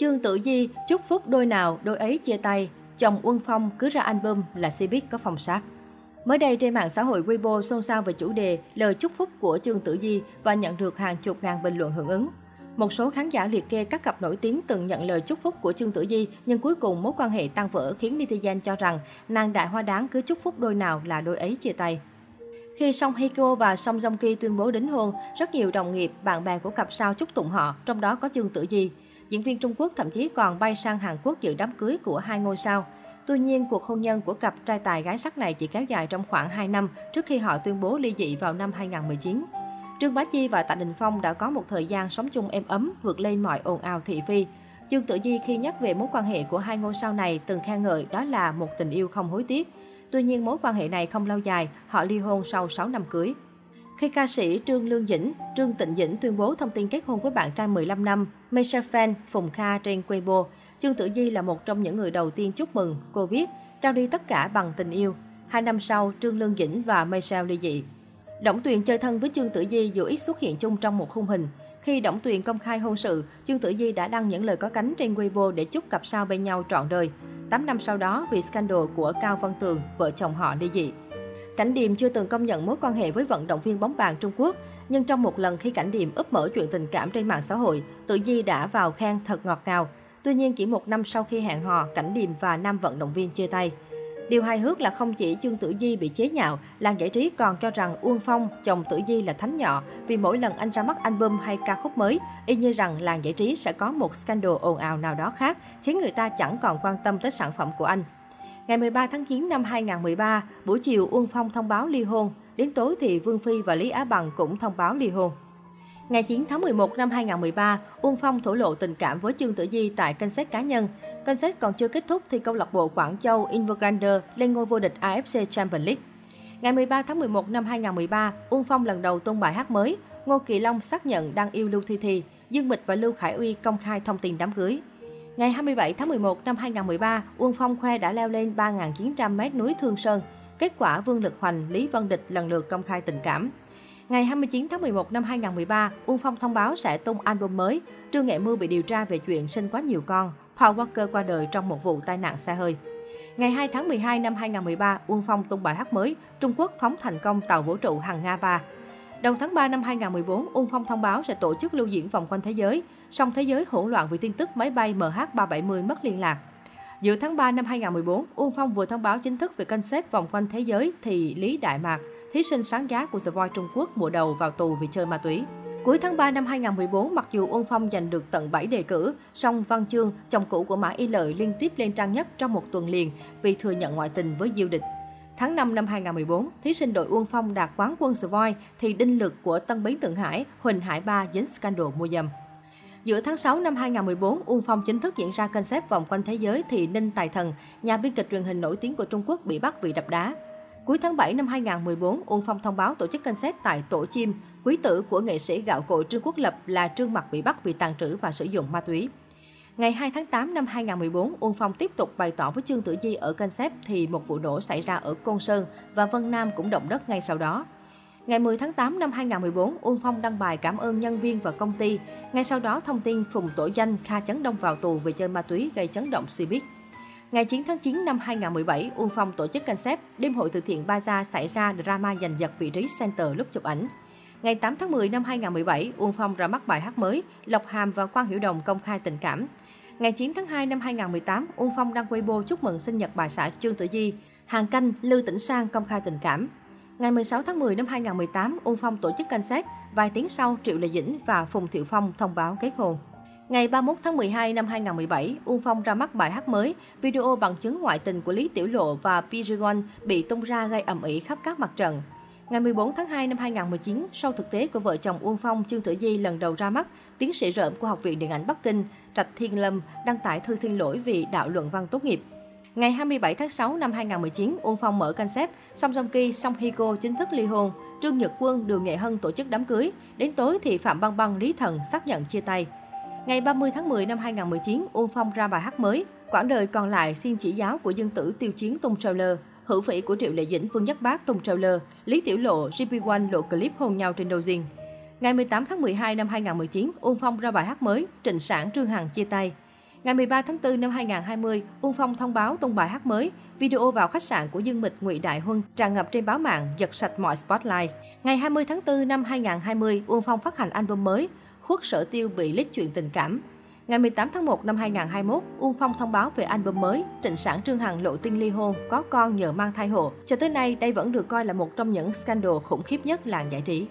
Trương Tử Di chúc phúc đôi nào, đôi ấy chia tay. Chồng Uông Phong cứ ra album là Cbiz có phong sát. Mới đây trên mạng xã hội Weibo xôn xao về chủ đề lời chúc phúc của Trương Tử Di và nhận được hàng chục ngàn bình luận hưởng ứng. Một số khán giả liệt kê các cặp nổi tiếng từng nhận lời chúc phúc của Trương Tử Di, nhưng cuối cùng mối quan hệ tan vỡ khiến netizen cho rằng nàng đại hoa đáng cứ chúc phúc đôi nào là đôi ấy chia tay. Khi Song Hye Kyo và Song Joong Ki tuyên bố đính hôn, rất nhiều đồng nghiệp, bạn bè của cặp sao chúc tụng họ, trong đó có Trương Tử Di. Diễn viên Trung Quốc thậm chí còn bay sang Hàn Quốc dự đám cưới của hai ngôi sao. Tuy nhiên, cuộc hôn nhân của cặp trai tài gái sắc này chỉ kéo dài trong khoảng 2 năm trước khi họ tuyên bố ly dị vào năm 2019. Trương Bá Chi và Tạ Đình Phong đã có một thời gian sống chung êm ấm, vượt lên mọi ồn ào thị phi. Trương Tử Di khi nhắc về mối quan hệ của hai ngôi sao này từng khen ngợi đó là một tình yêu không hối tiếc. Tuy nhiên mối quan hệ này không lâu dài, họ ly hôn sau 6 năm cưới. Khi ca sĩ Trương Lương Dĩnh, Trương Tịnh Dĩnh tuyên bố thông tin kết hôn với bạn trai 15 năm, Michelle Fan Phùng Kha trên Weibo, Trương Tử Di là một trong những người đầu tiên chúc mừng, cô viết, trao đi tất cả bằng tình yêu. Hai năm sau, Trương Lương Dĩnh và Michelle ly dị. Đổng Tuyền chơi thân với Trương Tử Di dù ít xuất hiện chung trong một khung hình. Khi Đổng Tuyền công khai hôn sự, Trương Tử Di đã đăng những lời có cánh trên Weibo để chúc cặp sao bên nhau trọn đời. 8 năm sau đó, vì scandal của Cao Văn Tường, vợ chồng họ ly dị. Cảnh Điềm chưa từng công nhận mối quan hệ với vận động viên bóng bàn Trung Quốc, nhưng trong một lần khi Cảnh Điềm úp mở chuyện tình cảm trên mạng xã hội, Tự Di đã vào khen thật ngọt ngào. Tuy nhiên chỉ một năm sau khi hẹn hò, Cảnh Điềm và nam vận động viên chia tay. Điều hài hước là không chỉ Trương Tử Di bị chế nhạo, làng giải trí còn cho rằng Uông Phong, chồng Tử Di là thánh nhỏ vì mỗi lần anh ra mắt album hay ca khúc mới, y như rằng làng giải trí sẽ có một scandal ồn ào nào đó khác, khiến người ta chẳng còn quan tâm tới sản phẩm của anh. Ngày 13 tháng 9 năm 2013, buổi chiều Uông Phong thông báo ly hôn. Đến tối thì Vương Phi và Lý Á Bằng cũng thông báo ly hôn. Ngày 9 tháng 11 năm 2013, Uông Phong thổ lộ tình cảm với Trương Tử Di tại kênh xét cá nhân. Kênh xét còn chưa kết thúc thì câu lạc bộ Quảng Châu Evergrande lên ngôi vô địch AFC Champions League. Ngày 13 tháng 11 năm 2013, Uông Phong lần đầu tung bài hát mới. Ngô Kỳ Long xác nhận đang yêu Lưu Thi Thi. Dương Mịch và Lưu Khải Uy công khai thông tin đám cưới. Ngày 27 tháng 11 năm 2013, Uông Phong khoe đã leo lên 3.900m núi Thương Sơn. Kết quả Vương Lực Hoành, Lý Văn Địch lần lượt công khai tình cảm. Ngày 29 tháng 11 năm 2013, Uông Phong thông báo sẽ tung album mới. Trương Nghệ Mưu bị điều tra về chuyện sinh quá nhiều con. Paul Walker qua đời trong một vụ tai nạn xe hơi. Ngày 2 tháng 12 năm 2013, Uông Phong tung bài hát mới Trung Quốc phóng thành công tàu vũ trụ Hằng Nga 3. Đầu tháng 3 năm 2014, Ung Phong thông báo sẽ tổ chức lưu diễn vòng quanh thế giới. Song thế giới hỗn loạn vì tin tức máy bay MH370 mất liên lạc. Giữa tháng 3 năm 2014, Uông Phong vừa thông báo chính thức về concept vòng quanh thế giới thì Lý Đại Mạc, thí sinh sáng giá của The Voice Trung Quốc mùa đầu vào tù vì chơi ma túy. Cuối tháng 3 năm 2014, mặc dù Uông Phong giành được tận 7 đề cử, song Văn Chương, chồng cũ của Mã Y Lợi liên tiếp lên trang nhất trong một tuần liền vì thừa nhận ngoại tình với Diêu Địch. Tháng 5 năm 2014, thí sinh đội Uông Phong đạt quán quân The Voice thì đinh lực của Tân Bến Thượng Hải, Huỳnh Hải Ba dính scandal mua dâm. Giữa tháng 6 năm 2014, Uông Phong chính thức diễn ra concept vòng quanh thế giới thì Ninh Tài Thần, nhà biên kịch truyền hình nổi tiếng của Trung Quốc bị bắt vì đập đá. Cuối tháng 7 năm 2014, Uông Phong thông báo tổ chức concept tại Tổ Chim, quý tử của nghệ sĩ gạo cội Trương Quốc Lập là Trương Mặc bị bắt vì tàn trữ và sử dụng ma túy. Ngày 2 tháng 8 năm 2014, Uông Phong tiếp tục bày tỏ với Trương Tử Di ở concept thì một vụ nổ xảy ra ở Côn Sơn và Vân Nam cũng động đất ngay sau đó. Ngày 10 tháng 8 năm 2014, Uông Phong đăng bài cảm ơn nhân viên và công ty. Ngay sau đó, thông tin Phùng Tổ Danh Kha Chấn Đông vào tù vì chơi ma túy gây chấn động Cbiz. Ngày 9 tháng 9 năm 2017, Uông Phong tổ chức concept đêm hội từ thiện Baza xảy ra drama giành giật vị trí center lúc chụp ảnh. Ngày 8 tháng 10 năm 2017, Uông Phong ra mắt bài hát mới Lộc Hàm và Quang Hiểu Đồng công khai tình cảm. Ngày 9 tháng 2 năm 2018, Uông Phong đăng Weibo chúc mừng sinh nhật bà xã Trương Tử Di. Hàng canh Lưu Tĩnh Sang công khai tình cảm. Ngày 16 tháng 10 năm 2018, Uông Phong tổ chức canh xét. Vài tiếng sau, Triệu Lệ Dĩnh và Phùng Thiệu Phong thông báo kết hôn. Ngày 31 tháng 12 năm 2017, Uông Phong ra mắt bài hát mới, video bằng chứng ngoại tình của Lý Tiểu Lộ và Pigeon bị tung ra gây ầm ĩ khắp các mặt trận. Ngày 14 tháng 2 năm 2019, sau thực tế của vợ chồng Uông Phong, Trương Tử Di lần đầu ra mắt, tiến sĩ rợm của Học viện Điện ảnh Bắc Kinh, Trạch Thiên Lâm đăng tải thư xin lỗi vì đạo luận văn tốt nghiệp. Ngày 27 tháng 6 năm 2019, Uông Phong mở concept, Song Song Ki, Song Hye Cô chính thức ly hôn, Trương Nhật Quân, Đường Nghệ Hân tổ chức đám cưới. Đến tối thì Phạm Băng Băng, Lý Thần xác nhận chia tay. Ngày 30 tháng 10 năm 2019, Uông Phong ra bài hát mới, Quãng đời còn lại xin chỉ giáo của dân tử tiêu chiến tung trailer, hữu vị của Triệu Lệ Dĩnh, Vương Nhất Bác tung trailer, Lý Tiểu Lộ, JP1 lộ clip hôn nhau trên Dojin. Ngày 18 tháng 12 năm 2019, Uông Phong ra bài hát mới, Trịnh Sản Trương Hằng chia tay. Ngày 13 tháng 4 năm 2020, Uông Phong thông báo tung bài hát mới. Video vào khách sạn của Dương Mịch Ngụy Đại Huân tràn ngập trên báo mạng, giật sạch mọi spotlight. Ngày 20 tháng 4 năm 2020, Uông Phong phát hành album mới. Khuất Sở Tiêu bị lít chuyện tình cảm. Ngày 18 tháng 1 năm 2021, Uông Phong thông báo về album mới, Trịnh Sản Trương Hằng lộ tin ly hôn, có con nhờ mang thai hộ. Cho tới nay, đây vẫn được coi là một trong những scandal khủng khiếp nhất làng giải trí.